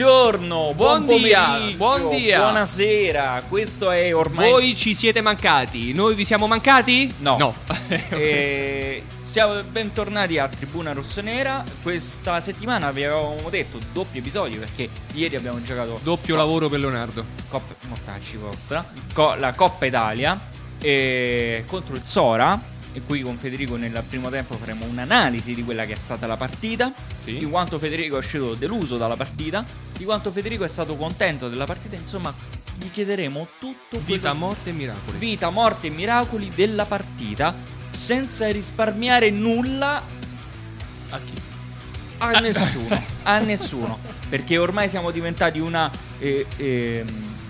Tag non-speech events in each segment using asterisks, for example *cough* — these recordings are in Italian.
Buongiorno, buon, Buon dia, buon dia. buonasera. Questo è ormai. Voi ci siete mancati, noi vi siamo mancati? No. No. *laughs* Eh, siamo bentornati a Tribuna Rossonera. Questa settimana vi avevamo detto doppio episodio perché ieri abbiamo giocato Doppio lavoro per Leonardo. Coppa, mortacci vostra, co- la Coppa Italia eh, contro il Sora. E qui con Federico nel primo tempo faremo un'analisi di quella che è stata la partita, Sì. di quanto Federico è uscito deluso dalla partita, di quanto Federico è stato contento della partita, insomma gli chiederemo tutto Vita, quello- morte e miracoli. vita, morte e miracoli della partita senza risparmiare nulla A chi? a nessuno, a nessuno, perché ormai siamo diventati una, eh,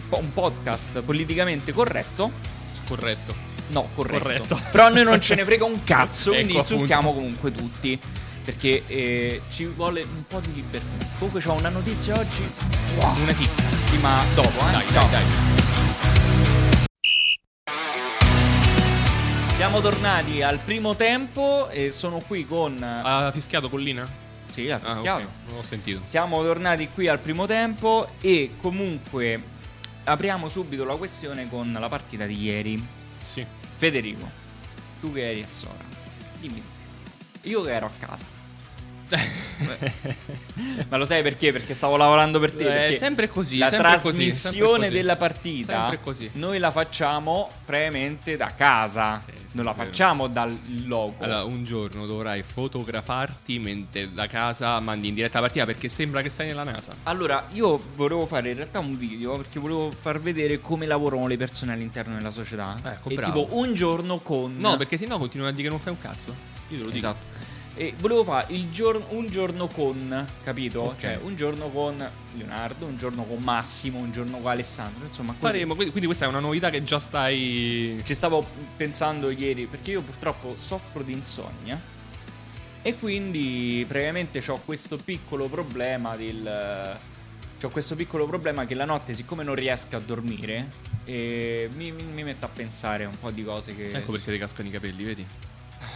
po- un podcast politicamente corretto. Scorretto. No, corretto. Corretto. Però a noi non ce ne frega un cazzo, Ecco, quindi appunto. insultiamo comunque tutti. Perché eh, ci vuole un po' di libertà. Comunque c'ho una notizia oggi. Una chicca. Sì, ma dopo, eh. Dai, Ciao. dai, dai. Siamo tornati al primo tempo e sono qui con. Ha fischiato Collina? sì, ha Ah, fischiato. ok, Non ho sentito. Siamo tornati qui al primo tempo e comunque apriamo subito la questione con la partita di ieri. Sì. Federico, tu che eri a Sora, dimmi. Io che ero a casa. *laughs* Ma lo sai perché? Perché stavo lavorando per te. Eh, perché sempre così, La sempre così, trasmissione sempre così. della partita così. noi la facciamo previamente da casa. Sì, sì, non la è facciamo dal logo. Allora, un giorno dovrai fotografarti mentre da casa mandi in diretta la partita perché sembra che stai nella NASA. Allora, io volevo fare in realtà un video perché volevo far vedere come lavorano le persone all'interno della società. Ecco, e bravo. tipo un giorno con. No, perché sennò continuano a dire che non fai un cazzo. Io te lo dico. E volevo fare il giorno, un giorno con, capito? Ok. Cioè, un giorno con Leonardo, un giorno con Massimo, un giorno con Alessandro. Insomma, così. Faremo, quindi quindi questa è una novità che già stai. Ci stavo pensando ieri perché io purtroppo soffro di insonnia. E quindi praticamente ho questo piccolo problema del. Ho questo piccolo problema che la notte, siccome non riesco a dormire, eh, mi, mi- mi metto a pensare un po' di cose che. Ecco perché ti cascano i capelli, vedi?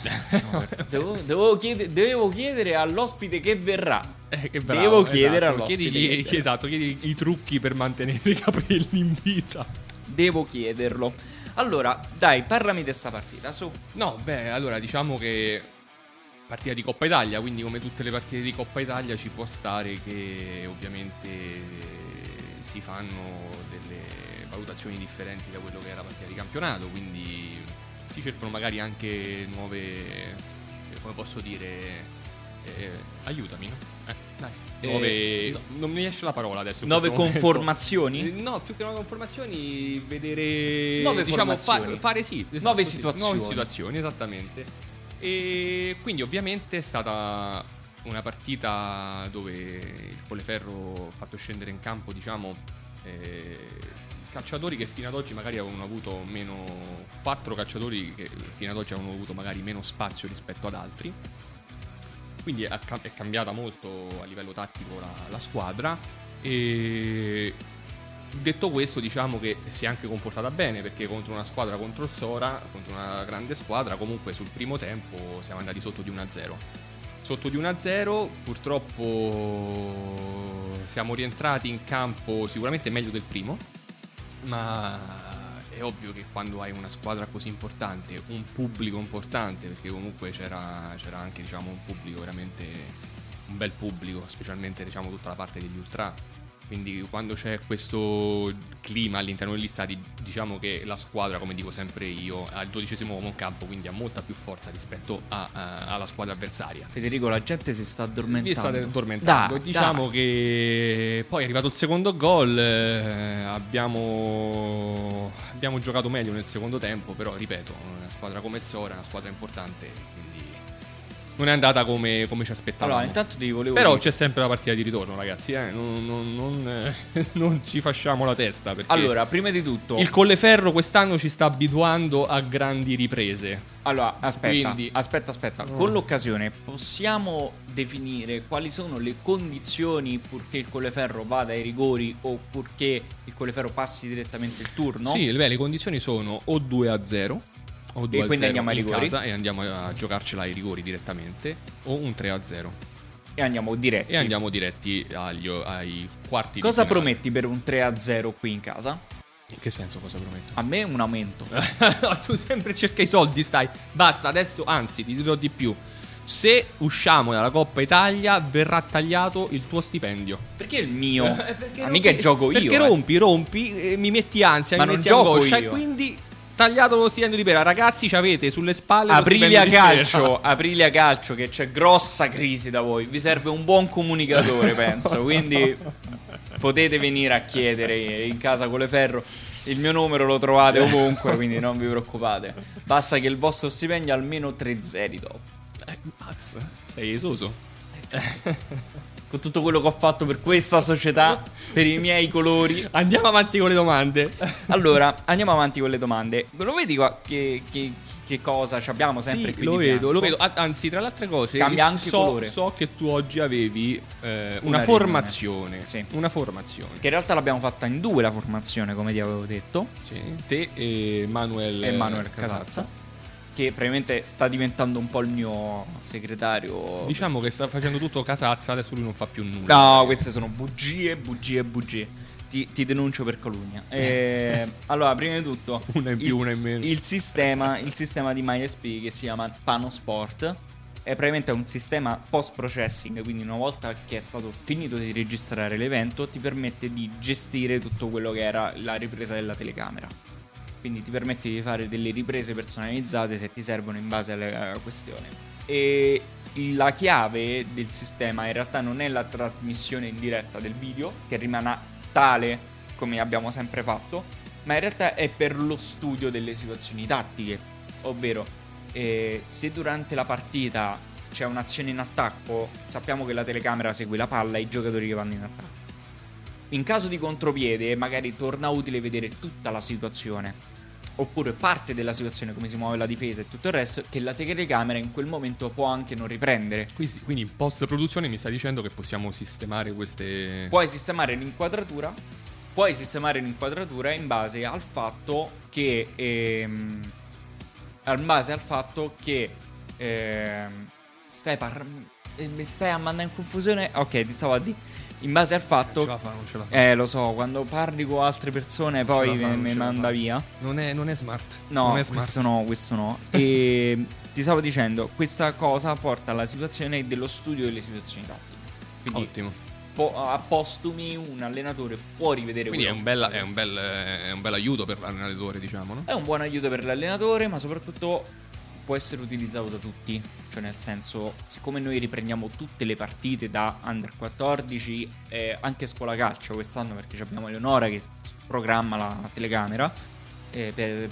*laughs* Devo, devo chiede- devo chiedere all'ospite che verrà. Eh, che Devo chiedere esatto. all'ospite Chiedigli- che- esatto, chiedi i trucchi per mantenere i *laughs* capelli in vita. Devo chiederlo. Allora, dai, parlami di sta partita, su. No, beh, allora diciamo che partita di Coppa Italia, quindi come tutte le partite di Coppa Italia ci può stare che ovviamente si fanno delle valutazioni differenti da quello che è la partita di campionato, quindi si cercano magari anche nuove, eh, come posso dire, eh, aiutami, no? Eh, dai. Eh, Nuove, no- non mi esce la parola adesso. Nove momento. conformazioni? Eh, No, più che nuove conformazioni, vedere. Nuove diciamo, fa- fare sì. esatto, Nuove situazioni. Nuove situazioni, esattamente. E quindi, ovviamente, è stata una partita dove il Colleferro ha fatto scendere in campo, diciamo, eh, calciatori che fino ad oggi magari avevano avuto meno. quattro calciatori che fino ad oggi avevano avuto magari meno spazio rispetto ad altri. Quindi è, ca- è cambiata molto a livello tattico la, la squadra. E detto questo, diciamo che si è anche comportata bene perché contro una squadra contro il Sora, contro una grande squadra, comunque sul primo tempo siamo andati sotto di 1-0. Sotto di 1-0, purtroppo siamo rientrati in campo sicuramente meglio del primo, ma è ovvio che quando hai una squadra così importante, un pubblico importante, perché comunque c'era, c'era anche diciamo, un pubblico veramente un bel pubblico, specialmente diciamo tutta la parte degli ultra. Quindi quando c'è questo clima all'interno degli stadi, diciamo che la squadra, come dico sempre io, ha il dodicesimo uomo in campo, quindi ha molta più forza rispetto a- a- alla squadra avversaria. Federico, la gente si sta addormentando. Vi state addormentando. Dai, diciamo dai. che poi è arrivato il secondo gol. eh, abbiamo, abbiamo giocato meglio nel secondo tempo. Però, ripeto, una squadra come il Sora è una squadra importante. Quindi non è andata come, come ci aspettavamo. Allora, intanto ti volevo però dire- c'è sempre la partita di ritorno, ragazzi. eh, Non, non- non, eh, *laughs* non ci facciamo la testa. Allora, prima di tutto, il Colleferro quest'anno ci sta abituando a grandi riprese. allora, aspetta, quindi- aspetta, aspetta. Con l'occasione possiamo definire quali sono le condizioni purché il Colleferro vada ai rigori o purché il Colleferro passi direttamente il turno? Sì, beh, le condizioni sono o 2 a 0 o 2 E quindi 0 andiamo ai in rigori? casa e andiamo a giocarcela ai rigori direttamente o un 3 a 0. E andiamo diretti. E andiamo diretti agli, ai quarti Cosa prometti per un 3-0 qui in casa? In che senso cosa prometto? A me un aumento. *laughs* tu sempre cerca i soldi, stai. Basta, adesso, anzi, ti dirò di più. Se usciamo dalla Coppa Italia, verrà tagliato il tuo stipendio. Perché il mio? Eh, *laughs* perché Ma mica rompi- gioco io. Perché eh. rompi, rompi, eh, mi metti ansia, Ma mi non metti gioco angoscia io. e quindi tagliato lo stipendio di pera. Ragazzi, ci avete sulle spalle Aprilia Calcio. Aprilia Calcio che c'è grossa crisi da voi. Vi serve un buon comunicatore, penso. Quindi potete venire a chiedere in casa con le ferro. Il mio numero lo trovate ovunque, quindi non vi preoccupate. Basta che il vostro stipendio almeno 3 zeri dopo. Eh, mazzo, sei esoso. *laughs* Con tutto quello che ho fatto per questa società, per i miei colori. Andiamo avanti con le domande. Allora, andiamo avanti con le domande. Lo vedi qua che, che- che cosa ci abbiamo sempre Sì, qui lo vedo, lo vedo. Anzi, tra le altre cose, Cambia anche so, colore. so che tu oggi avevi eh, una, Una formazione. Sì. Una formazione. Che in realtà l'abbiamo fatta in due la formazione, come ti avevo detto. Sì. Te e Manuel, E Manuel Casazza. Casazza. Che praticamente sta diventando un po' il mio segretario. Diciamo che sta facendo tutto Casazza, adesso lui non fa più nulla. No, queste sono bugie, bugie, bugie. Ti, ti denuncio per calunnia. *laughs* Eh, allora, prima di tutto, Una in più, il, una in meno. Il sistema, il sistema di MySP che si chiama Panosport è praticamente un sistema post processing. Quindi, una volta che è stato finito di registrare l'evento, ti permette di gestire tutto quello che era la ripresa della telecamera. Quindi ti permette di fare delle riprese personalizzate se ti servono in base alla questione. E la chiave del sistema in realtà non è la trasmissione in diretta del video, che rimane tale come abbiamo sempre fatto, ma in realtà è per lo studio delle situazioni tattiche. Ovvero, eh, se durante la partita c'è un'azione in attacco, sappiamo che la telecamera segue la palla e i giocatori che vanno in attacco. In caso di contropiede, magari torna utile vedere tutta la situazione. Oppure parte della situazione, come si muove la difesa e tutto il resto, che la telecamera in quel momento può anche non riprendere. Quindi, quindi in post produzione mi stai dicendo che possiamo sistemare queste. Puoi sistemare l'inquadratura. Puoi sistemare l'inquadratura in base al fatto che. ehm, in base al fatto che. ehm, stai par- eh, mi stai a mandare in confusione. Ok, ti stavo a dire. In base al Non fatto. ce la fa, non ce la fa. Eh, lo so, quando parli con altre persone poi fa, non la manda fa. via. Non, è, non è smart. No, non è smart. questo no, questo no. *laughs* E ti stavo dicendo, questa cosa porta alla situazione dello studio delle situazioni tattiche. Quindi Ottimo. po- a postumi un allenatore può rivedere Quindi è un, bel, è, un bel, è un bel aiuto per l'allenatore, diciamo, no? È un buon aiuto per l'allenatore, ma soprattutto può essere utilizzato da tutti. Cioè, nel senso, siccome noi riprendiamo tutte le partite da under 14 e anche scuola calcio quest'anno, perché abbiamo Eleonora che programma la telecamera eh, per,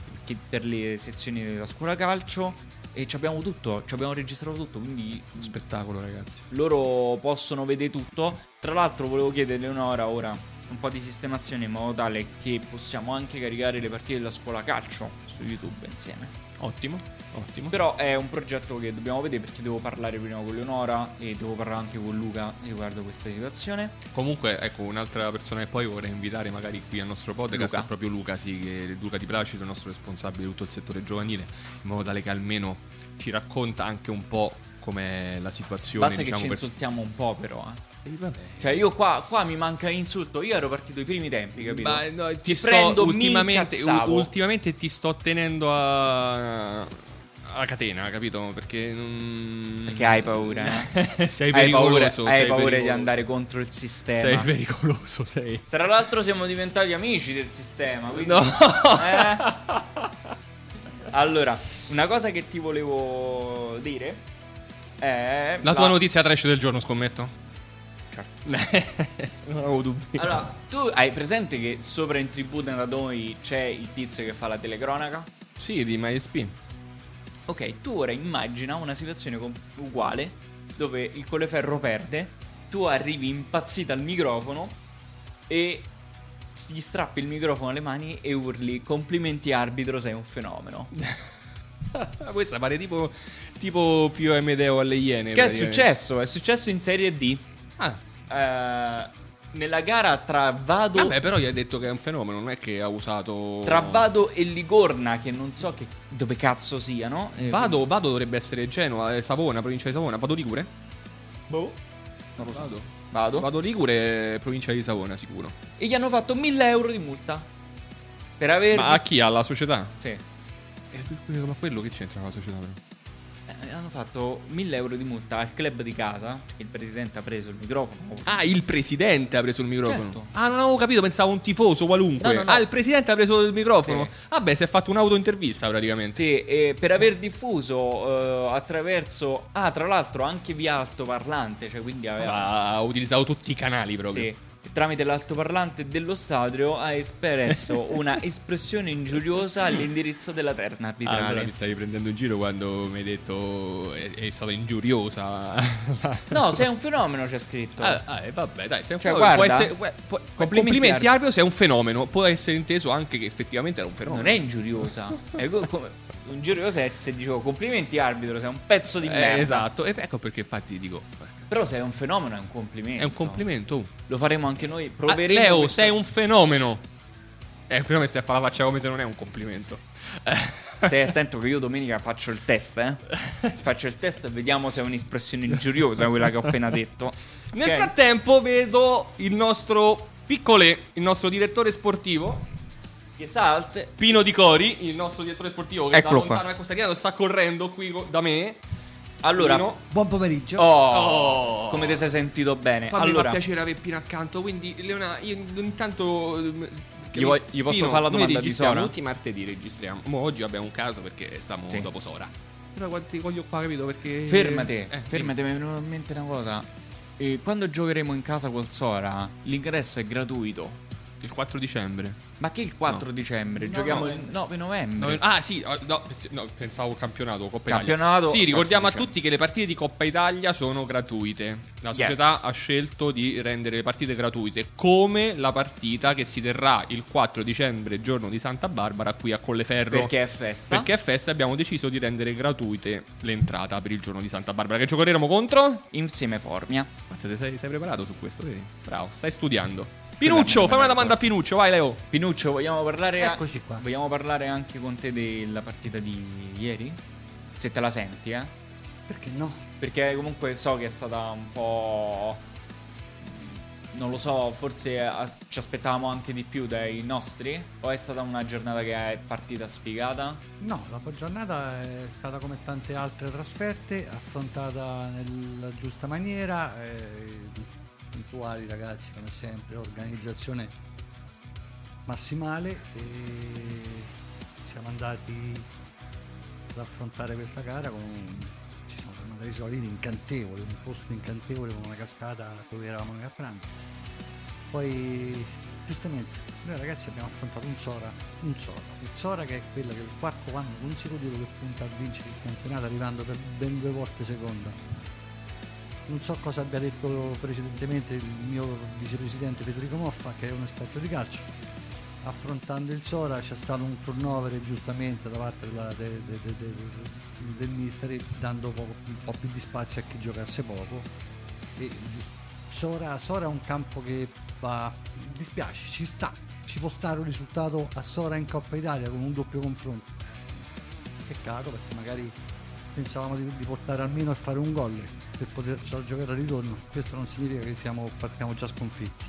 per le sezioni della scuola calcio. E ci abbiamo tutto, ci abbiamo registrato tutto, quindi Spettacolo, ragazzi. loro possono vedere tutto. Tra l'altro, volevo chiedere a Eleonora ora un po' di sistemazione in modo tale che possiamo anche caricare le partite della scuola calcio su YouTube insieme. Ottimo, ottimo. Però è un progetto che dobbiamo vedere perché devo parlare prima con Leonora e devo parlare anche con Luca riguardo questa situazione. Comunque, ecco, un'altra persona che poi vorrei invitare magari qui al nostro podcast Luca. è proprio Luca, sì, che è Luca Di Placido, il nostro responsabile di tutto il settore giovanile, in modo tale che almeno ci racconta anche un po' com'è la situazione. Basta che diciamo, ci per- insultiamo un po', però. eh. Eh, vabbè. Cioè, io qua, qua mi manca l'insulto. Io ero partito ai primi tempi, capito? Ma, no, ti, Ti sto- prendo, ultimamente, u- ultimamente ti sto tenendo a, a catena, capito? Perché non... Perché hai paura, *laughs* sei hai paura, pericoloso. hai sei paura di pericoloso. andare contro il sistema. Sei pericoloso, sei. Tra l'altro siamo diventati amici del sistema, quindi... No. Eh? Allora, una cosa che ti volevo dire è... La tua notizia trash del giorno, scommetto? Certo. *laughs* non avevo dubbi. Allora, tu hai presente che sopra in tribuna da noi c'è il tizio che fa la telecronaca? Sì, di MySP. Ok, tu ora immagina una situazione uguale dove il Colleferro perde, tu arrivi impazzita al microfono e gli strappi il microfono alle mani e urli complimenti arbitro, sei un fenomeno. *laughs* *laughs* Questa pare tipo, tipo più Amedeo alle Iene. Che è successo? È successo in Serie D. Ah, Eh, nella gara tra Vado, vabbè, però gli hai detto che è un fenomeno, non è che ha usato... tra Vado e Ligorna, che non so che- dove cazzo siano. eh, Vado, Vado dovrebbe essere Genova, eh, Savona, provincia di Savona. Vado Ligure? Boh. Non lo so. Vado. Vado. Vado Ligure, provincia di Savona, sicuro. E gli hanno fatto 1000 euro di multa. Per aver... Ma a chi? Alla società? Sì. Eh, ma quello che c'entra la società però? Eh, hanno fatto 1000 euro di multa al club di casa. Il presidente ha preso il microfono. Ah, il presidente ha preso il microfono. Certo. Ah, non avevo capito, pensavo un tifoso qualunque. No, no, no. Ah, il presidente ha preso il microfono. Sì. Vabbè, si è fatto un'autointervista praticamente. Sì, e per aver diffuso eh, attraverso. Ah, tra l'altro anche via altoparlante. Cioè, quindi aveva. Ha utilizzato tutti i canali proprio. Sì. Tramite l'altoparlante dello stadio ha espresso *laughs* una espressione ingiuriosa all'indirizzo della terna Ah, arbitrale. allora ti stavi prendendo in giro quando mi hai detto è, è stata ingiuriosa. *laughs* No, sei un fenomeno, c'è scritto. Ah, ah, eh, vabbè, dai, sei un Cioè, fenomeno. Può guarda, essere, può- può- complimenti, complimenti. Arbio, sei un fenomeno. Può essere inteso anche che effettivamente era un fenomeno. non è ingiuriosa. è co- come- ingiuriosa è se dicevo complimenti arbitro, sei un pezzo di Eh, merda. esatto, e ecco perché infatti dico. Però sei un fenomeno, è un complimento. È un complimento. Lo faremo anche noi. Ah, Proveremo. Leo, questo- sei un fenomeno. Eh, prima mi stai a fare la faccia come se non è un complimento. *laughs* Stai attento che io domenica faccio il test, eh? *laughs* Faccio il test e vediamo se è un'espressione ingiuriosa quella che ho appena detto. *laughs* Nel Ok? frattempo vedo il nostro piccole, il nostro direttore sportivo, Che salte. Pino Di Cori, il nostro direttore sportivo che Eccolo da qua. lontano ecco, sta correndo qui da me. Allora, Pino, Buon pomeriggio. oh, Oh. come ti sei sentito bene? qua mi fa allora, piacere avere Pino accanto, quindi Leona, io ogni tanto... ehm, Gli vuoi- gli posso Pino, fare la domanda di Sora? Tutti i martedì registriamo. Mo oggi abbiamo un caso perché stiamo Sì. dopo Sora. Però quanti voglio qua, capito? Perché... fermati, Eh, fermati, mi è venuta in mente una cosa. Eh, quando giocheremo in casa col Sora, l'ingresso è gratuito. Il 4 dicembre. Ma che il 4 dicembre? No, Giochiamo no. il 9 novembre. No, ah sì, ah, no, pens- no, pensavo campionato, Coppa Campionato, Italia. Sì, ricordiamo a 4 tutti che le partite di Coppa Italia sono gratuite. La Yes. società ha scelto di rendere le partite gratuite, come la partita che si terrà il 4 dicembre, giorno di Santa Barbara, qui a Colleferro. Perché è festa. Perché è festa e abbiamo deciso di rendere gratuite l'entrata per il giorno di Santa Barbara. Che giocheremo contro? Insieme Formia. Mazza, te sei, sei preparato su questo, vedi? Bravo, stai studiando. Pinuccio, fai una domanda a Pinuccio, vai Leo. Pinuccio, vogliamo parlare, qua. vogliamo parlare anche con te della partita di ieri? Se te la senti, eh? Perché no? Perché comunque so che è stata un po'. Non lo so, forse as- ci aspettavamo anche di più dai nostri? O è stata una giornata che è partita sfigata? No, la giornata è stata come tante altre trasferte, affrontata nella giusta maniera, eh, puntuali ragazzi come sempre, organizzazione massimale e siamo andati ad affrontare questa gara con ci siamo fermati ai soliti incantevoli, un posto incantevole con una cascata dove eravamo noi a pranzo. Poi giustamente noi ragazzi abbiamo affrontato un Sora, un Sora, il Sora che è quella che è il quarto anno consecutivo che punta a vincere il campionato arrivando per ben due volte seconda. Non so cosa abbia detto precedentemente il mio vicepresidente Federico Moffa, che è un esperto di calcio. Affrontando il Sora c'è stato un turnover giustamente da parte della- de- de- de- de- del mister dando poco- un po' più di spazio a chi giocasse poco. E Sora, Sora è un campo che va, dispiace, ci sta, ci può stare un risultato a Sora in Coppa Italia con un doppio confronto. Peccato perché magari pensavamo di, di portare almeno a fare un gol per poter giocare al ritorno. Questo non significa che siamo, partiamo già sconfitti.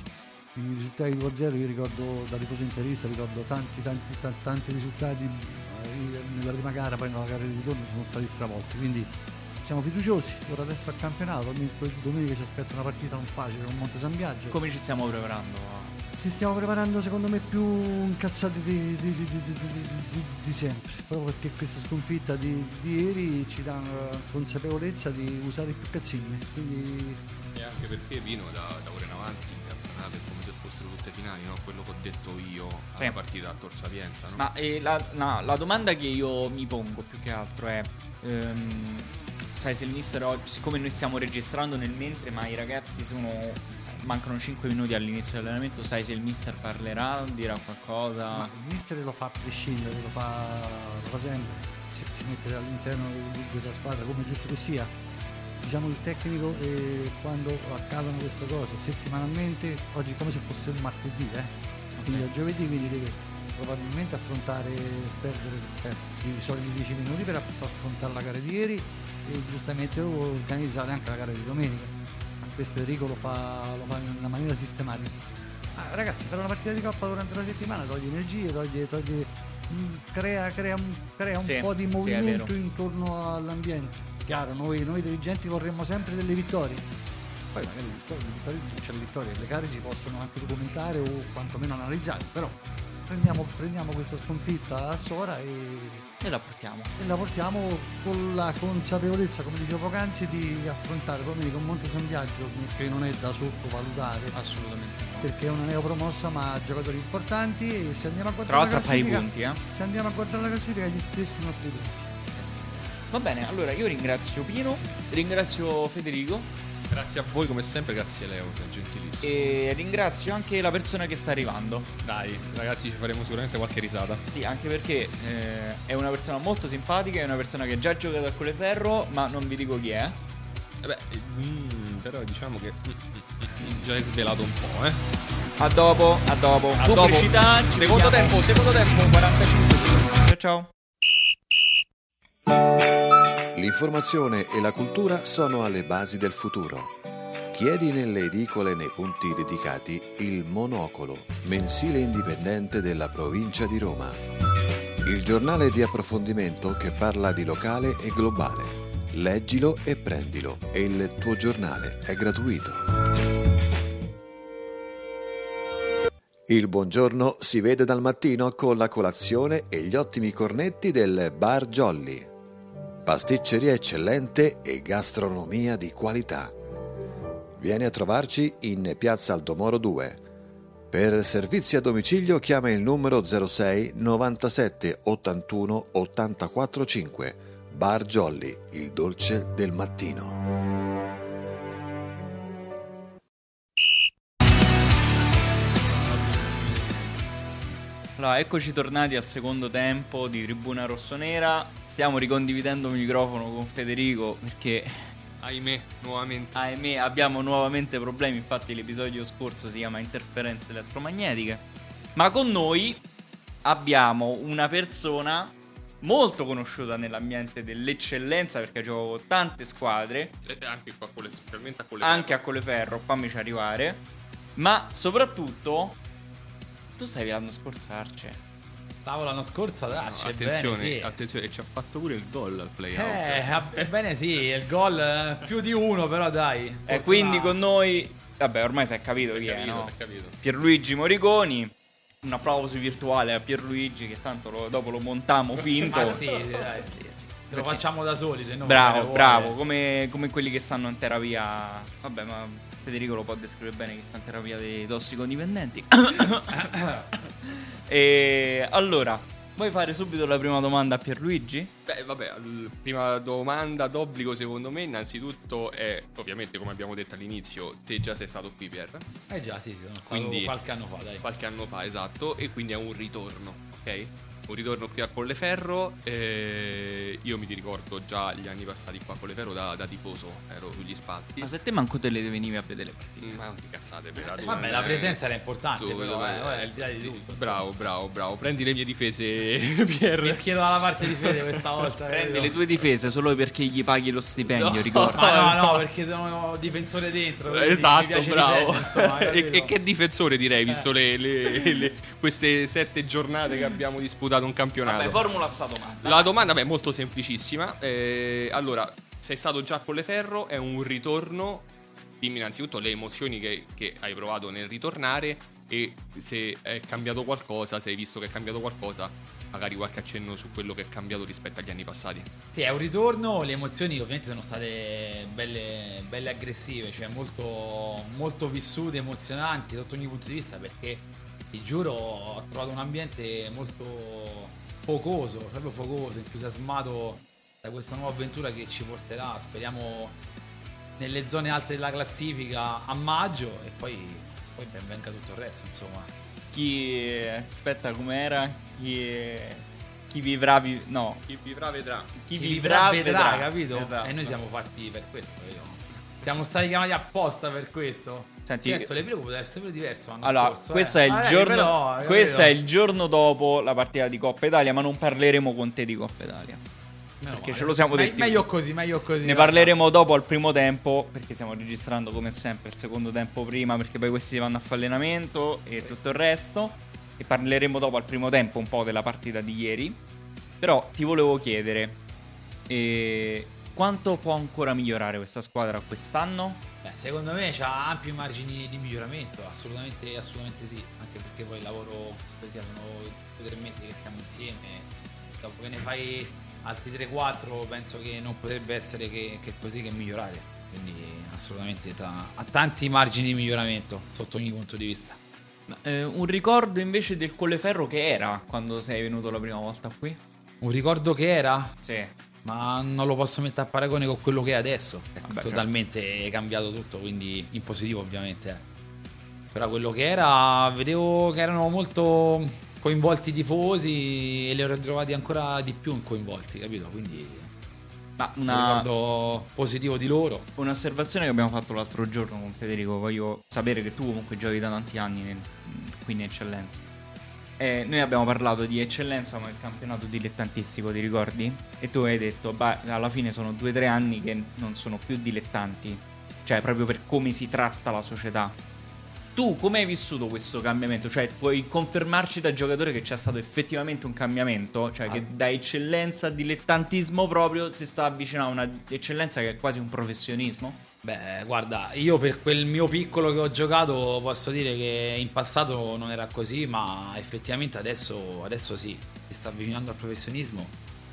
I risultati 2-0 io ricordo da tifoso interista, ricordo tanti, tanti, tanti, tanti risultati eh, nella prima gara, poi nella gara di ritorno sono stati stravolti. Quindi siamo fiduciosi, ora adesso al campionato, domenica ci aspetta una partita non facile con Monte San Biagio. Come ci stiamo preparando? Ci stiamo preparando secondo me più incazzati di, di- di- di- di- di- di- di sempre, proprio perché questa sconfitta di, di ieri ci dà una consapevolezza di usare più cazzine, quindi E anche perché Pino da, da ora in avanti in campionato è come se fossero tutte finali, no? Quello che ho detto io alla Sì. partita a Tor Sapienza, no? Ma eh, la, no, la domanda che io mi pongo più che altro è: ehm, sai, se il mister oggi, siccome noi stiamo registrando nel mentre, ma i ragazzi sono. Mancano 5 minuti all'inizio dell'allenamento, sai se il mister parlerà, dirà qualcosa. ma il mister lo fa a prescindere, lo fa, lo fa sempre, si, si mette all'interno del- della squadra come giusto che sia. Diciamo il tecnico eh, quando accadono queste cose settimanalmente, oggi è come se fosse il martedì, eh? quindi a giovedì quindi deve probabilmente affrontare, perdere per i soliti 10 minuti per aff- affrontare la gara di ieri e giustamente organizzare anche la gara di domenica. Spesso Enrico lo fa, lo fa in una maniera sistematica. Ah, ragazzi, fare una partita di coppa durante la settimana toglie energie, toglie, toglie mh, crea, crea un, crea un Sì, po' di sì, movimento vero. intorno all'ambiente. Chiaro, noi, noi dirigenti vorremmo sempre delle vittorie. Poi magari le vittorie, le vittorie, cioè le vittorie, le gare si possono anche documentare o quantomeno analizzare, però prendiamo, prendiamo questa sconfitta a Sora e E la portiamo. e la portiamo con la consapevolezza, come dicevo poc'anzi, di affrontare poi con Monte San Viaggio, che non è da sottovalutare, Assolutamente no. perché è una neopromossa ma ha giocatori importanti e se andiamo a Tra guardare l'altro la classifica, punti, eh. se andiamo a guardare la classifica gli stessi nostri punti. Va bene, allora io ringrazio Pino, ringrazio Federico Grazie a voi come sempre, grazie Leo, sei gentilissimo. e ringrazio anche la persona che sta arrivando. Dai, ragazzi, ci faremo sicuramente qualche risata. Sì, anche perché eh, è una persona molto simpatica, è una persona che già ha giocato a Colleferro, ma non vi dico chi è. Eh beh, mm, però diciamo che mm, mm, mm, già hai svelato un po', eh. A dopo, a dopo. A Pubblicità, dopo. Secondo vediamo. tempo, secondo tempo, 45 Ciao ciao. L'informazione e la cultura sono alle basi del futuro. Chiedi nelle edicole nei punti dedicati il Monocolo, mensile indipendente della provincia di Roma. Il giornale di approfondimento che parla di locale e globale. Leggilo e prendilo e il tuo giornale è gratuito. Il buongiorno si vede dal mattino con la colazione e gli ottimi cornetti del Bar Jolly. Pasticceria eccellente e gastronomia di qualità. Vieni a trovarci in Piazza Aldomoro 2. Per servizi a domicilio chiama il numero 06 97 81 84 5. Bar Jolly, il dolce del mattino. Allora, eccoci tornati al secondo tempo di Tribuna Rossonera. Stiamo ricondividendo il microfono con Federico perché, Ahimè, nuovamente. ahimè, abbiamo nuovamente problemi. Infatti, l'episodio scorso si chiama Interferenze elettromagnetiche. Ma con noi abbiamo una persona molto conosciuta nell'ambiente dell'eccellenza perché gioca con tante squadre, Eh, anche qua specialmente a le anche a Colleferro, fammici arrivare. Ma soprattutto, tu stavi l'anno scorso, Arce. Stavo l'anno scorso ad Arci, attenzione, ebbene sì. attenzione, e ci ha fatto pure il gol al play Eh, ah, ebbene sì, il gol eh, più di uno, però dai. E quindi con noi, vabbè, ormai si è capito chi è, capito, no? si è capito. Pierluigi Moriconi. Un applauso virtuale a Pierluigi che tanto lo- dopo lo montiamo finto. Ma sì, dai. Lo facciamo da soli, se no Bravo, bravo, come, come quelli che stanno in terapia. Vabbè, ma Federico lo può descrivere bene che sta in terapia dei tossicodipendenti. *coughs* e allora, vuoi fare subito la prima domanda a Pierluigi? Beh, vabbè, al- prima domanda d'obbligo secondo me innanzitutto è, ovviamente come abbiamo detto all'inizio, te già sei stato qui Pier, Eh già, sì, sì, sono stato Quindi- qualche anno fa, dai. qualche anno fa, esatto, e quindi è un ritorno, ok? Un ritorno qui a Colleferro, eh, io mi ricordo già gli anni passati qua a Colleferro da, da tifoso, ero sugli spalti. Ma se te manco te le venivi a vedere le partite. Ma non ti cazzate, però tu Vabbè, non la presenza era importante, tu, però, eh, eh, al di là di tutto, Bravo, bravo, bravo. Prendi le mie difese, *laughs* Pier. Mi schiedo dalla parte di Fede questa *laughs* volta. Prendi capito? le tue difese solo perché gli paghi lo stipendio, No. ricordo. Ma no, *laughs* no, perché sono difensore dentro. Esatto, piace bravo. difesa, insomma, e, e che difensore direi, visto le- le- le- queste sette giornate che abbiamo disputato un campionato. Vabbè, formula sta domanda. La domanda beh, è molto semplicissima. Eh, allora, sei stato già a Colleferro, è un ritorno. Dimmi innanzitutto le emozioni che, che hai provato nel ritornare e se è cambiato qualcosa, se hai visto che è cambiato qualcosa, magari qualche accenno su quello che è cambiato rispetto agli anni passati. Sì, è un ritorno, le emozioni ovviamente sono state belle, belle aggressive, cioè molto, molto vissute, emozionanti sotto ogni punto di vista perché ti giuro ho trovato un ambiente molto focoso, proprio focoso, entusiasmato da questa nuova avventura che ci porterà, speriamo, nelle zone alte della classifica a maggio e poi, poi ben venga tutto il resto, insomma. Chi. Aspetta, com'era? Chi. Chi vivrà. Vi... No. Chi vivrà vedrà. Chi, Chi vivrà, vedrà, capito? Esatto. E noi siamo fatti per questo, capito? Siamo stati chiamati apposta per questo. Senti- certo, le prime poteva essere pure diverso l'anno Allora, scorso. questo eh. è il Magari giorno. però, capito? questo è il giorno dopo la partita di Coppa Italia, ma non parleremo con te di Coppa Italia. Meno perché male. ce lo siamo Me- detti. Meglio così, meglio così. Ne parleremo dopo al primo tempo, perché stiamo registrando come sempre il secondo tempo prima, perché poi questi vanno a fallenamento e tutto il resto. E parleremo dopo al primo tempo un po' della partita di ieri. Però ti volevo chiedere, eh, quanto può ancora migliorare questa squadra quest'anno? Beh, secondo me c'ha ampi margini di miglioramento, assolutamente, assolutamente sì, anche perché poi il lavoro, così sono due o tre mesi che stiamo insieme, dopo che ne fai altri 3-4 penso che non potrebbe essere che, che così che migliorare, quindi assolutamente ta- ha tanti margini di miglioramento sotto ogni punto di vista. Eh, un ricordo invece del Colleferro che era quando sei venuto la prima volta qui? Un ricordo che era, Sì. Ma non lo posso mettere a paragone con quello che è adesso. È Vabbè, totalmente cambiato tutto, quindi in positivo ovviamente. eh. Però quello che era, vedevo che erano molto coinvolti i tifosi e li ho ritrovati ancora di più coinvolti, capito? Quindi Ma un ricordo positivo di loro. Un'osservazione che abbiamo fatto l'altro giorno con Federico, voglio sapere che tu comunque giochi da tanti anni nel- qui in eccellenza. Eh, noi abbiamo parlato di eccellenza come il campionato dilettantistico, ti ricordi? E tu hai detto, beh, alla fine sono due o tre anni che non sono più dilettanti, cioè proprio per come si tratta la società. Tu come hai vissuto questo cambiamento? Cioè, puoi confermarci da giocatore che c'è stato effettivamente un cambiamento? Cioè, che da eccellenza a dilettantismo proprio si sta avvicinando a una eccellenza che è quasi un professionismo? Beh, guarda, io per quel mio piccolo che ho giocato posso dire che in passato non era così, ma effettivamente adesso, adesso sì, si sta avvicinando al professionismo.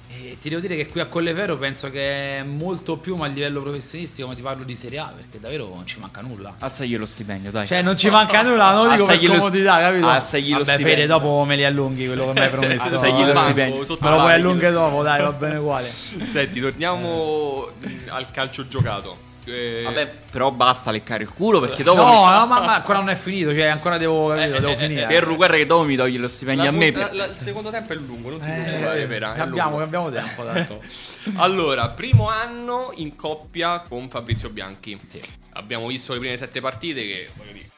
E ti devo dire che qui a Colleferro penso che è molto più, ma a livello professionistico, ma ti parlo di Serie A, perché davvero non ci manca nulla. Alzagli lo stipendio, dai. Cioè, non ci manca nulla, non lo dico per Alzagli sti- comodità, capito? alzagli lo Vabbè, stipendio. Fede, dopo me li allunghi quello che mi hai *laughs* promesso. Alzagli lo Eh, stipendio. sotto Me lo puoi allungare dopo, dai, va bene uguale. Senti, torniamo al calcio giocato. Eh, Vabbè, però basta leccare il culo perché dopo... *laughs* No, no, ma, ma ancora non è finito, cioè ancora devo, capito, Eh, devo eh, finire. eh, Perru, guarda che dopo mi togli lo stipendio la a me. per- la- il secondo tempo è lungo, non ti Eh, preoccupare, vera, è abbiamo, lungo. abbiamo tempo *laughs* tanto. Allora, primo anno in coppia con Fabrizio Bianchi. Sì. Abbiamo visto le prime sette partite che, voglio dire,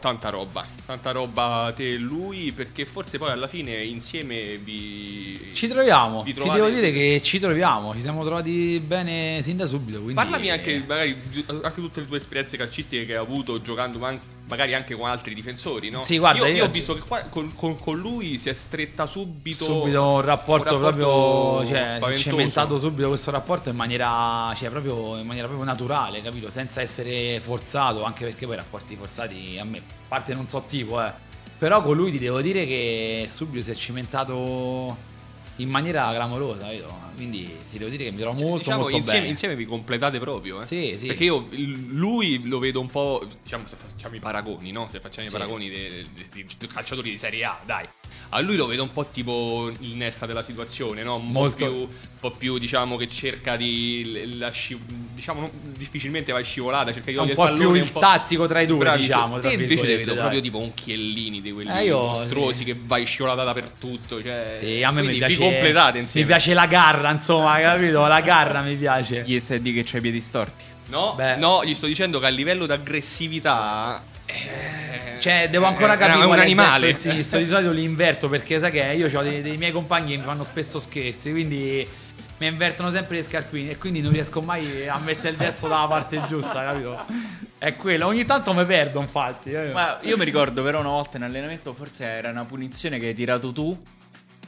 tanta roba. Tanta roba te e lui, perché forse poi alla fine insieme vi... Ci troviamo, vi ti devo dire che ci troviamo, ci siamo trovati bene sin da subito. Quindi... Parlami anche, magari, di- anche tutte le tue esperienze calcistiche che hai avuto giocando man- magari anche con altri difensori, no? Sì, guarda, io, io- ho visto che qua con, con- con lui si è stretta subito, subito un rapporto, un rapporto proprio cioè, spaventoso. cementato subito questo rapporto in maniera, cioè, proprio, in maniera proprio naturale, capito? Senza essere forzato, anche perché poi i rapporti forzati a me, a parte non so tipo, eh. Però con lui ti devo dire che subito si è cimentato in maniera clamorosa, capito? Quindi ti devo dire che mi trovo molto diciamo, molto insieme, bene. insieme vi completate proprio, eh? Sì, sì. Perché io lui lo vedo un po'. Diciamo, se facciamo i paragoni, no? Se facciamo Sì. i paragoni dei calciatori di Serie A, dai. A lui lo vedo un po' tipo il Nesta della situazione, no? Un Molto. po' più, po' più, diciamo, che cerca di. La sci- diciamo, non- difficilmente va scivolata, cerca di un po' il più il po'. tattico tra i due, Bravissimo. diciamo, tra Te invece vedo dai. proprio tipo un Chiellini di quelli Eh, io- mostruosi che vai scivolata dappertutto. Cioè, Sì, a me mi piace. Completate Mi insieme. piace la garra, insomma, capito? La garra mi piace. Gli stai di che c'hai i piedi storti. No, Beh. no, gli sto dicendo che a livello di aggressività. eh, Cioè, devo ancora è- capire È un animale. il sinistro. Di solito li inverto perché sai che io ho dei, dei miei compagni che mi fanno spesso scherzi, quindi mi invertono sempre le scarpine e quindi non riesco mai a mettere il destro dalla parte giusta, capito? È quello. Ogni tanto mi perdo, infatti. eh. Ma io mi ricordo però una volta in allenamento, forse era una punizione che hai tirato tu,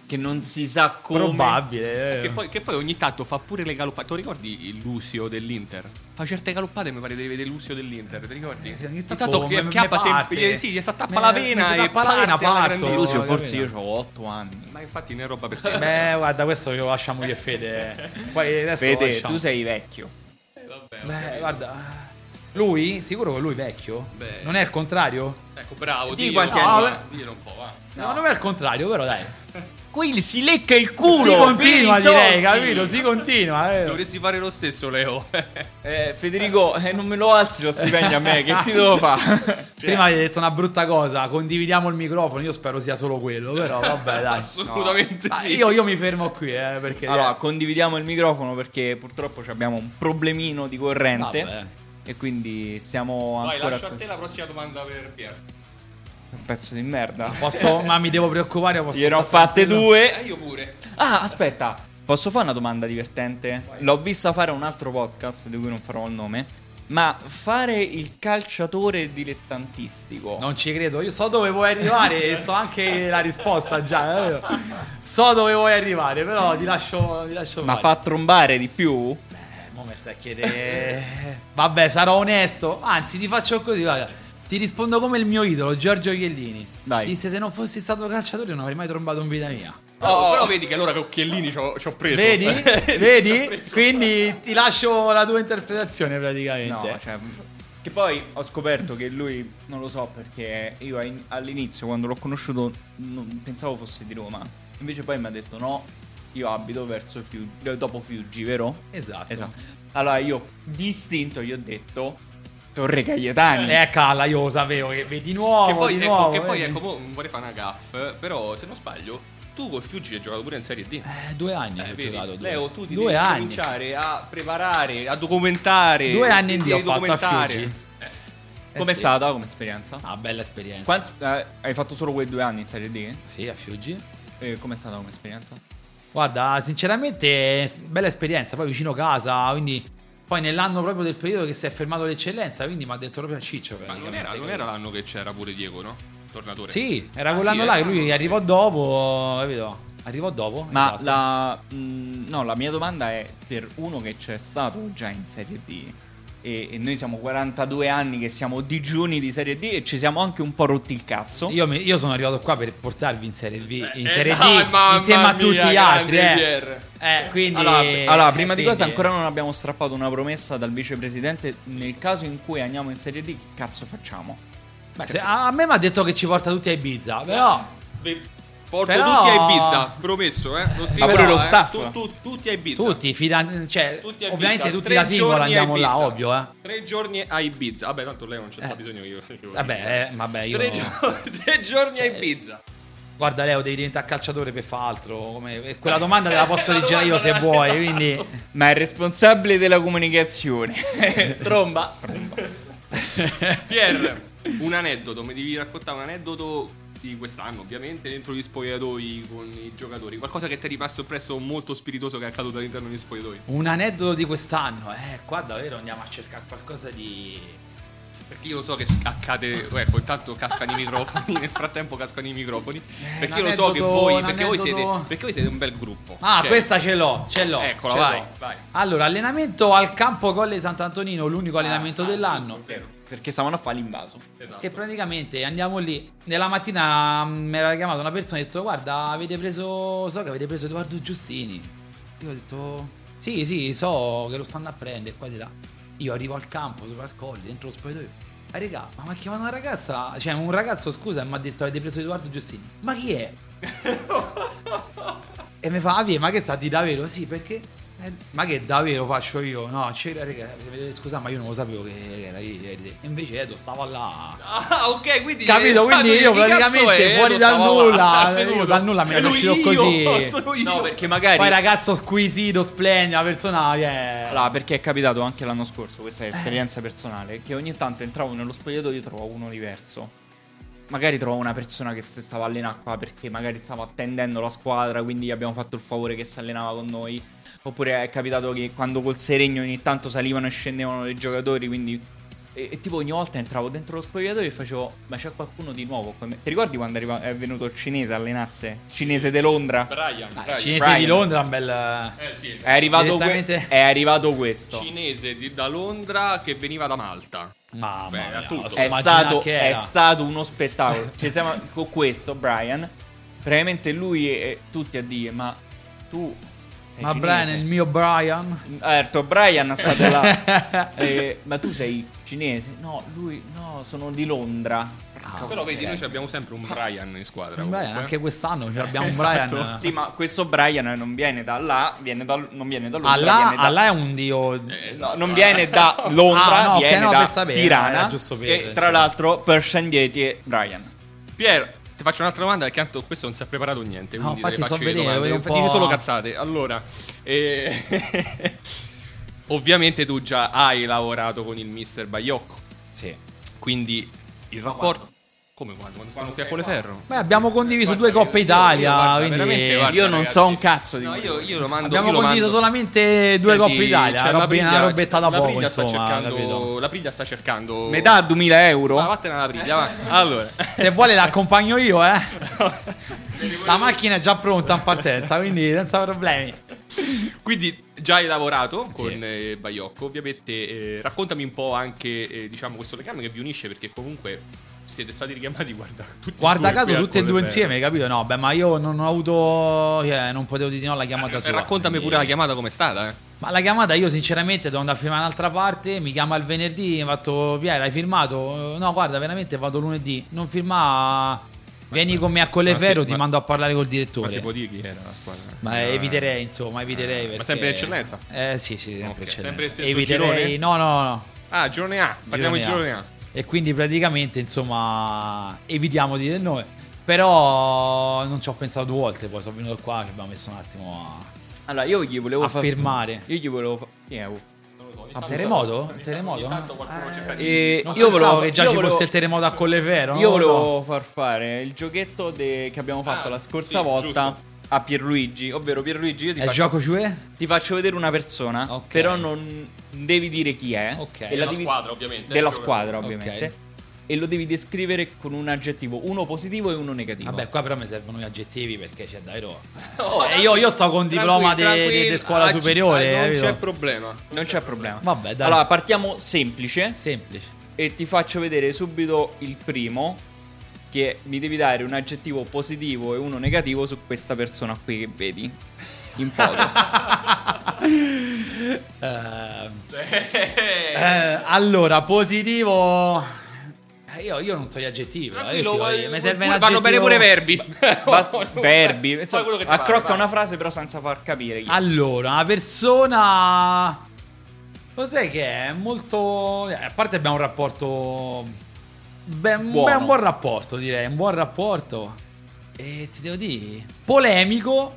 che non si sa come. Probabile. eh. Che poi, che poi ogni tanto fa pure le galoppate. Tu ricordi il Lucio dell'Inter? Fa certe galoppate, mi pare di vedere Lucio dell'Inter, ti ricordi? Sì, ogni Ogni tanto tanto che me- me chiappa parte. sempre. Sì, gli sta tappa la vena e tappa la vena, parto. Lucio, forse io ho 8 anni. Ma infatti non è roba per te. Beh, guarda, questo lo lasciamo io e Fede. Poi adesso lasciamo. tu sei vecchio. Eh, vabbè, Beh, guarda. Lui? Sicuro che lui è vecchio? Beh. Non è il contrario? Ecco, bravo. Di quanti anni? Dillo un po', va. No, non è il contrario, però dai. Qui si lecca il culo. si continua, direi, capito? Si continua. eh. Dovresti fare lo stesso, Leo. *laughs* Eh, Federico, eh, non me lo alzi lo stipendio a me, che ti devo fare? *laughs* Prima hai detto una brutta cosa, condividiamo il microfono, io spero sia solo quello, però vabbè dai. *laughs* Assolutamente Ah, sì. io, io mi fermo qui, eh, perché... Allora, condividiamo il microfono perché purtroppo abbiamo un problemino di corrente. Vabbè. E quindi stiamo Vai, ancora lascio a te la prossima domanda per Pier. Un pezzo di merda. Posso, ma mi devo preoccupare posso Gliene ho fatte due. Eh, io pure. Ah, aspetta. Posso fare una domanda divertente? L'ho vista fare un altro podcast di cui non farò il nome. Ma fare il calciatore dilettantistico Non ci credo, io so dove vuoi arrivare e so anche la risposta già. eh. So dove vuoi arrivare, però ti lascio, ti lascio ma fare. fa trombare di più? Eh, mo mi stai a chiedere. Vabbè, sarò onesto. Anzi, ti faccio così, guarda. Ti rispondo come il mio idolo, Giorgio Chiellini. Dai. Disse: Se non fossi stato calciatore, non avrei mai trombato in vita mia. Oh, però vedi che allora che occhiellini ci ho, ci ho preso. Vedi? *laughs* Vedi? preso. Quindi ti lascio la tua interpretazione praticamente. No, cioè, che poi ho scoperto che lui, non lo so perché io all'inizio quando l'ho conosciuto non pensavo fosse di Roma. Invece poi mi ha detto no, io abito verso Fiuggi, dopo Fiuggi, vero? Esatto. Esatto. Allora io distinto gli ho detto Torre Caietani. Eh, calla, io lo sapevo che vedi nuovo, Che poi, di ecco, nuovo. che poi ecco, vorrei fare una gaff, però se non sbaglio, tu col Fiuggi hai giocato pure in Serie D. Eh, due anni Eh, ho vedi, giocato. Due, Leo, tu ti due devi anni. cominciare a preparare, a documentare. Due anni in D ho fatto a documentare. Fiuggi. Eh, Com'è sì. stata come esperienza? Ah, bella esperienza. Quanti- eh, hai fatto solo quei due anni in Serie D? Sì, a Fiuggi. Eh, com'è stata come esperienza? Guarda, sinceramente, bella esperienza. Poi vicino casa, quindi. Poi nell'anno proprio del periodo che si è fermato l'eccellenza, quindi mi ha detto proprio a Ciccio. Ma non era, non era l'anno che c'era pure Diego, no? Tornatore. Sì, era Ah, quell'anno sì, là eh? che lui arrivò dopo, capito? Arrivò dopo. Ma esatto. la, mh, no, la mia domanda è per uno che c'è stato già in Serie D. E, e noi siamo 42 anni che siamo digiuni di Serie D e ci siamo anche un po' rotti il cazzo. Io, mi- io sono arrivato qua per portarvi in Serie B, in eh, Serie dai, D, mamma insieme a mia, tutti gli altri. Eh. Eh, quindi, Allora, allora, eh, prima di quindi- cosa ancora non abbiamo strappato una promessa dal vicepresidente. Nel caso in cui andiamo in Serie D, che cazzo facciamo? Beh, se- a, me mi ha detto che ci porta tutti a Ibiza, però... Vi Porto Però- tutti a Ibiza, promesso, eh. Lo Ma pure lo eh. staff? Tu- tu- tutti a Ibiza. Tutti, fidan- cioè, Tutti a ovviamente Ibiza. tutti Tre la singola giorni a andiamo là, ovvio, eh. Tre giorni a Ibiza. Vabbè, tanto lei non c'è sta Eh. bisogno che io. Vabbè, eh, vabbè, io... Tre, gio- *laughs* tre giorni a Cioè, Ibiza. Guarda Leo, devi diventare calciatore per fare altro. come- Quella domanda te la posso *laughs* leggere io se vuoi, esatto. quindi... Ma è responsabile della comunicazione. *laughs* Tromba. Tromba. Pier, un aneddoto. Mi devi raccontare un aneddoto di quest'anno, ovviamente, dentro gli spogliatoi con i giocatori. Qualcosa che ti è rimasto impresso molto spiritoso che è accaduto all'interno degli spogliatoi. Un aneddoto di quest'anno. Eh, qua davvero andiamo a cercare qualcosa di... Perché io so che accade, ecco, intanto cascano i microfoni, *laughs* nel frattempo cascano i microfoni. perché io lo so che voi, perché voi, siete, perché voi siete un bel gruppo. Ah, ok? questa ce l'ho, ce l'ho. Eccola, ce vai, l'ho. vai. Allora, allenamento al campo Colle Sant'Antonino, l'unico allenamento ah, dell'anno. giusto, vero. Perché stavano a fare l'invaso. Esatto. E praticamente andiamo lì. Nella mattina mm, mi aveva chiamato una persona e ha detto: Guarda, avete preso. So che avete preso Edoardo Giustini. Io ho detto: Sì, sì, so che lo stanno a prendere qua di là. Io arrivo al campo, sopra il colle, dentro lo spogliatoio. Ah, raga, ma mi ha chiamato una ragazza, cioè un ragazzo, scusa, mi ha detto: Avete preso Edoardo Giustini. Ma chi è? *laughs* e mi fa: Ah, vie, ma che sta di davvero? Sì, perché? "Eh, ma che davvero faccio io? No, c'era, raga, scusa, ma io non lo sapevo che era lì. E invece Edo stava là. Ah, ok, quindi. Capito? Quindi Ah, io praticamente fuori dal nulla, seduto. io dal nulla me ne sono uscito così. sono io. No, perché magari. Poi ragazzo squisito, splendido, una persona che è... Allora, perché è capitato anche l'anno scorso, questa è esperienza personale, che ogni tanto entravo nello spogliatoio e trovavo uno diverso. Magari trovavo una persona che si stava allenando qua perché magari stava attendendo la squadra, quindi gli abbiamo fatto il favore che si allenava con noi. Oppure è capitato che quando col Seregno ogni tanto salivano e scendevano dei giocatori, quindi... E, e tipo ogni volta entravo dentro lo spogliatoio e facevo, ma c'è qualcuno di nuovo con me?" Ti ricordi quando è, arriva- è venuto il cinese a allenasse? Cinese di Londra? Brian, Ah, Brian. cinese Brian. di Londra è un bel... Eh sì. È arrivato, que- Direttamente- è arrivato questo. Cinese di- da Londra che veniva da Malta. Mamma Beh, mia, tutto. è stato, è stato uno spettacolo. *laughs* Ci siamo con questo, Brian. Praticamente lui e tutti a dire: Ma tu sei Ma cinese?" Brian, il mio Brian... Detto Brian è stato là. *laughs* Eh, ma tu sei cinese? No, lui, no, sono di Londra. Porca Però vedi, noi abbiamo sempre un Brian in squadra. Un Brian, anche quest'anno ce l'abbiamo un Esatto. Brian... Sì, ma questo Brian non viene da là, viene da, non viene da Londra. Allah, viene da- Allah è un dio... Eh, No, non viene da Londra, Ah, no, viene no, da per sapere, Tirana. per- e tra insomma. l'altro Persian Yeti e Brian. Pier, ti faccio un'altra domanda perché tanto questo non si è preparato niente. No, Quindi infatti so vedere, vedo un solo cazzate. Allora, eh, *laughs* ovviamente tu già hai lavorato con il mister Baiocco. Sì. Quindi il rapporto. Come quando? Quando stanno qui a Colleferro? Beh, abbiamo condiviso Guarda due Coppe Italia. io guarda, quindi guarda, Io non ragazzi. so un cazzo di No, io, io lo mando. abbiamo io condiviso mando- solamente due Senti, Coppe Italia. la robe- una Priglia- robetta da la poco, Priglia sta insomma. cercando, la Priglia sta cercando Metà 2000 euro. Ma vattene alla Priglia, va. *laughs* Allora, Se vuole l'accompagno io, eh. *laughs* La macchina è già pronta in partenza, quindi senza problemi. quindi già hai lavorato con Sì. eh, Baiocco, ovviamente eh, raccontami un po' anche eh, diciamo questo legame che vi unisce perché comunque siete stati richiamati guarda tutti Guarda caso tutte e due insieme, capito? No, beh, ma io non ho avuto. cioè, non potevo dire no alla chiamata Eh, sua. raccontami pure la chiamata com'è stata, eh. Ma la chiamata io sinceramente devo andare a firmare un'altra parte, mi chiama il venerdì, mi ha fatto Piero, hai firmato? No, guarda, veramente vado lunedì. Non firma Vieni con me a Colleferro, ma ti ma- mando a parlare col Ma direttore. si può dire chi era la squadra? Ma Eh, eviterei, insomma, eviterei. ma perché- sempre in eccellenza? Eh sì, sì, sempre Ok, eccellenza. sempre eviterei. girone? No, no, no. Ah, girone A, parliamo di Girone girone A. A. E quindi praticamente, insomma, evitiamo di dire nome. Però non ci ho pensato due volte, poi sono venuto qua che abbiamo messo un attimo Allora, io gli volevo a, a far- firmare. Io gli volevo fa- yeah. A terremoto? Terremoto? Intanto qualcuno cerca di... E Non io volevo che già ci volevo- fosse il terremoto a Colleferro. Io volevo far fare il giochetto de- che abbiamo fatto Ah, la scorsa sì, volta giusto. A Pierluigi, ovvero Pierluigi io ti faccio, gioco cioè? ti faccio vedere una persona, Ok. però non devi dire chi è. Ok. E la Della devi- squadra, ovviamente. Della Eh, squadra, ovviamente. E lo devi descrivere con un aggettivo, uno positivo e uno negativo. Vabbè, qua però mi servono gli aggettivi perché c'è davvero. *laughs* Oh, Eh, io, io sto con un diploma di scuola ah, superiore. Non capito? c'è problema. Non c'è problema. Vabbè, dai. Allora, partiamo semplice Semplice. e ti faccio vedere subito il primo che mi devi dare un aggettivo positivo e uno negativo su questa persona qui che vedi in foto. *laughs* Eh, eh, allora, positivo. Eh, Io, io non so gli aggettivi. io Tranquillo, voglio eh, mi serve un vanno bene pure i verbi. *laughs* *laughs* Bas- verbi, insomma, pare, accrocca vai. una frase però senza far capire è. Allora, una persona. Cos'è che è? Molto. a parte abbiamo un rapporto. Ben, Buono. beh, un buon rapporto, direi. Un buon rapporto. E ti devo dire. Polemico.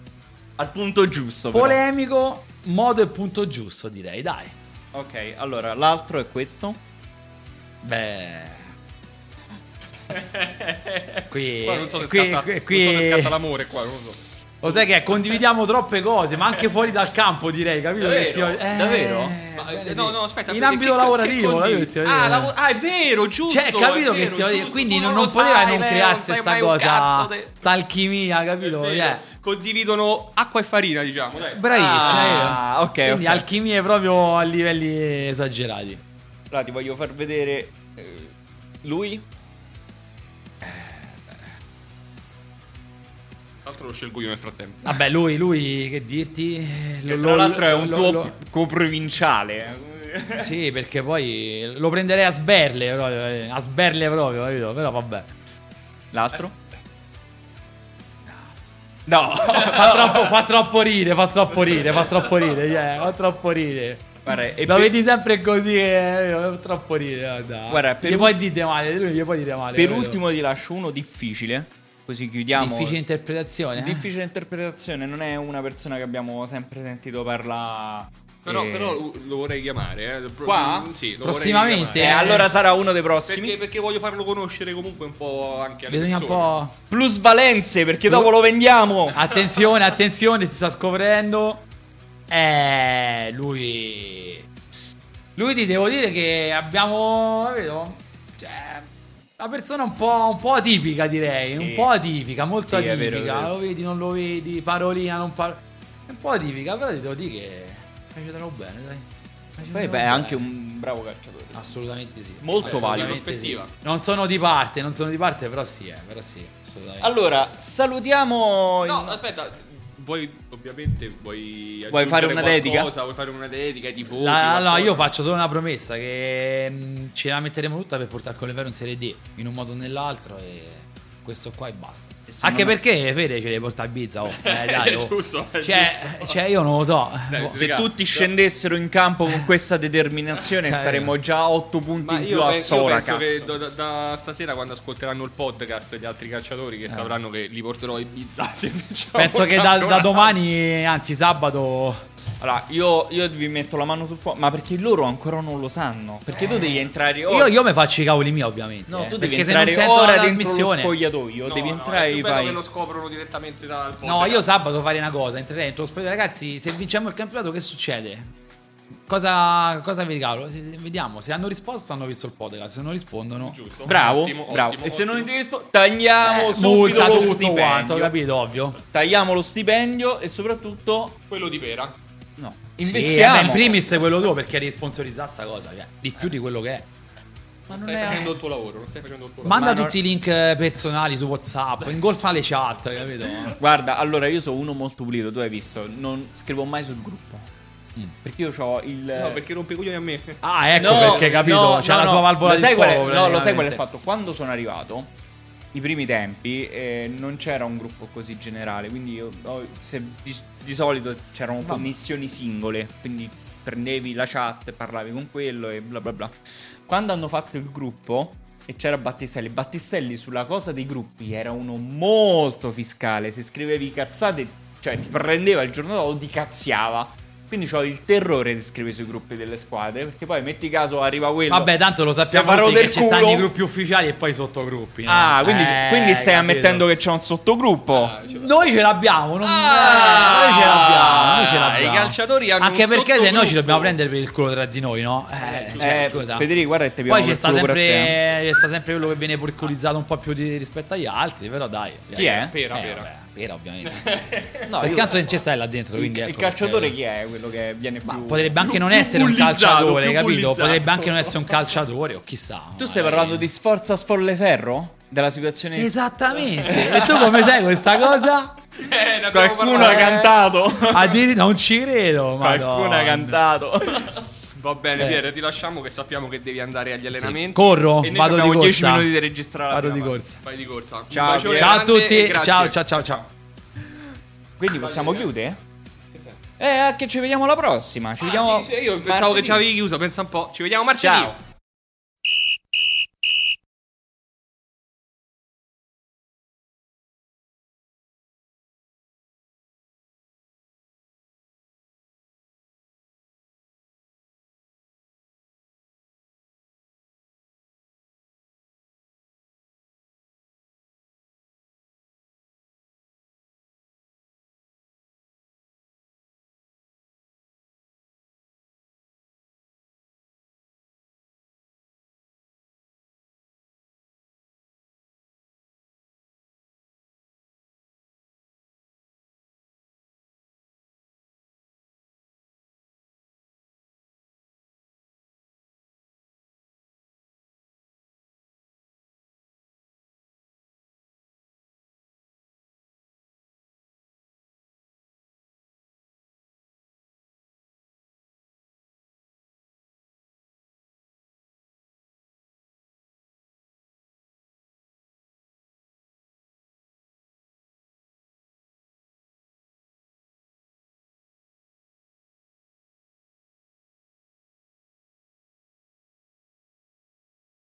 Al punto giusto. però. Polemico. Modo e punto giusto, direi. Dai. Ok, allora l'altro è questo. Beh. *laughs* Qui, Qua non so se qui, scatta, qui, non so se scatta l'amore qua, non so. Lo sai che condividiamo troppe cose, ma anche fuori dal campo, direi, capito? Davvero? Che Eh, Davvero? Ma, bene, eh, no, no, aspetta. In ambito che- lavorativo, che capito? Ah, lav- ah, è vero, giusto. Cioè, capito è che vero, ti voglio dire? giusto, Quindi non, non poteva non Leo, crearsi sai sta mai un cosa, sta alchimia, capito? È vero. Cioè, Condividono acqua e farina, diciamo. Dai. bravissimo. Ah, eh. ok, Quindi ok. alchimie proprio a livelli esagerati. Allora ti voglio far vedere eh, lui. L'altro lo scelgo io nel frattempo. Vabbè, lui, lui, che dirti? Lo- tra lo- l'altro è un lo- tuo lo- coprovinciale. Sì, perché poi lo prenderei a sberle proprio, eh, a sberle proprio, capito? Però vabbè. L'altro? No. *laughs* Fa troppo, fa troppo ride, fa troppo ride, fa troppo ride, yeah, fa troppo ride. Guarda, e Lo per, vedi sempre così, eh, fa troppo ride, guarda. Guarda, per gli puoi dire male, lui gli puoi dire male. per capito? ultimo ti lascio uno difficile. Così chiudiamo. difficile interpretazione. eh? Difficile interpretazione, non è una persona che abbiamo sempre sentito parlare. Però, eh, però lo vorrei chiamare. Eh. Qua? Sì, lo Prossimamente? eh, allora sarà uno dei prossimi. Perché, perché voglio farlo conoscere comunque un po' anche alle Bisogna un persone. po'. Plusvalenze, perché dopo lo vendiamo. Attenzione, attenzione, si sta scoprendo. Eh, lui. Lui ti devo dire che abbiamo. Vedo? Cioè. Una persona un po', un po' atipica, direi. Sì. Un po' atipica, molto Sì, vero, atipica. è vero. Lo vedi, non lo vedi, parolina, non parla. È un po' atipica, però ti devo dire che. Mi aiuterò bene, dai. Poi beh, è anche un bravo calciatore. Assolutamente sì. Molto valido. sì. Prospettiva. Non sono di parte, non sono di parte, però sì, eh, però sì, assolutamente. Allora, salutiamo. No, il- aspetta. Vuoi, ovviamente, vuoi. Vuoi fare una dedica? qualcosa? Vuoi fare una dedica ai tifosi? Allora, io faccio solo una promessa che mh, ce la metteremo tutta per portare Colleferro in Serie D, in un modo o nell'altro e questo qua e basta. Anche me- perché Fede ce le porta a Ibiza, oh. *laughs* Eh, dai, *laughs* È oh. giusto, è Cioè, cioè, io non lo so. Dai, Boh. Se tutti scendessero in campo con questa determinazione, Cioè, staremmo già a 8 punti Ma in più io, al Sora, penso che da, da stasera, quando ascolteranno il podcast gli altri calciatori, che sapranno che li porterò in Ibiza *laughs* se Penso che da, da domani, anzi sabato, Allora, io, io vi metto la mano sul fuoco, ma perché loro ancora non lo sanno. Perché tu devi entrare Io, ora. io mi faccio i cavoli miei, ovviamente. no, eh, tu devi perché se non entrare ora la dentro lo spogliatoio. No, devi no, entrare è e fai. che lo scoprono direttamente dal No, podcast. io sabato farei una cosa, entrerei dentro lo spogliatoio. Ragazzi, se vinciamo il campionato, che succede? Cosa, cosa vi regalo? Se- se- vediamo, se hanno risposto hanno visto il podcast, se non rispondono... Giusto. Bravo, Ottimo, bravo. ottimo, e se non ottimo. ti rispondi, tagliamo Eh, subito multa lo stipendio. quanto, capito, ovvio. Tagliamo lo stipendio e soprattutto Quello di pera. No, Sì, investiamo. vabbè, in primis quello tuo perché devi sponsorizzare sta cosa, cioè, di più di quello che è. Ma Non non stai è facendo il tuo lavoro, non stai facendo il tuo Manda Ma non- tutti i link eh, personali su WhatsApp, ingolfa le chat, capito? Guarda, allora io sono uno molto pulito, tu hai visto, non scrivo mai sul gruppo. Mm. Perché io ho il lavoro. No, perché rompe i coglioni a me. Ah, ecco No, perché capito, no, c'ha no, la sua valvola Lo di sai qual è- sfogo. No, lo sai qual è il fatto? Quando sono arrivato, i primi tempi, eh, non c'era un gruppo così generale. Quindi io, ho- se di, di solito c'erano connessioni singole. Quindi prendevi la chat, parlavi con quello e bla bla bla. Quando hanno fatto il gruppo. E c'era Battistelli. Battistelli sulla cosa dei gruppi era uno molto fiscale. Se scrivevi cazzate, cioè ti prendeva il giorno dopo, ti cazziava. Quindi ho il terrore di scrivere sui gruppi delle squadre. Perché poi metti caso arriva quello. Vabbè, tanto lo sappiamo tutti che del ci stanno i gruppi ufficiali e poi i sottogruppi. no? Ah, quindi, Eh, quindi stai capito. ammettendo che c'è un sottogruppo. Ah, cioè- Noi ce l'abbiamo, non... Ah, eh, noi ce l'abbiamo, noi ce l'abbiamo. i calciatori hanno Anche un perché se no ci dobbiamo prendere per il culo tra di noi, no? Eh, cioè, Eh, scusa. Federico, guarda che ti Poi c'è sta, te. sempre, c'è sta sempre quello che viene purculizzato un po' più di- rispetto agli altri, però dai. Chi è? Pera, Eh, pera. Pera ovviamente. *laughs* No, Perché tanto non ci stai là dentro, il, quindi il ecco calciatore perché- chi è? Quello che viene Ma più... potrebbe anche non *laughs* essere un calciatore, capito? bullizzato. Potrebbe anche non essere un calciatore, o chissà. Tu stai parlando di Sforza Sforleferro? Della situazione... Esattamente. e tu come sai questa cosa? *laughs* Eh, Qualcuno parlato. ha cantato. A dire non ci credo. Qualcuno ha Madonna. cantato. Va bene, Eh. Piero, ti lasciamo che sappiamo che devi andare agli allenamenti. Corro, e noi vado di corsa. 10 minuti di registrare la Vado prima di corsa. Vai di corsa. Ciao. Ciao a tutti. Ciao, ciao, ciao, ciao. Quindi possiamo chiudere? Eh, che ci vediamo alla prossima. Ci vediamo... Ah, sì, sì, io pensavo che martedì. ci avevi chiuso, pensa un po'. Ci vediamo martedì. Ciao.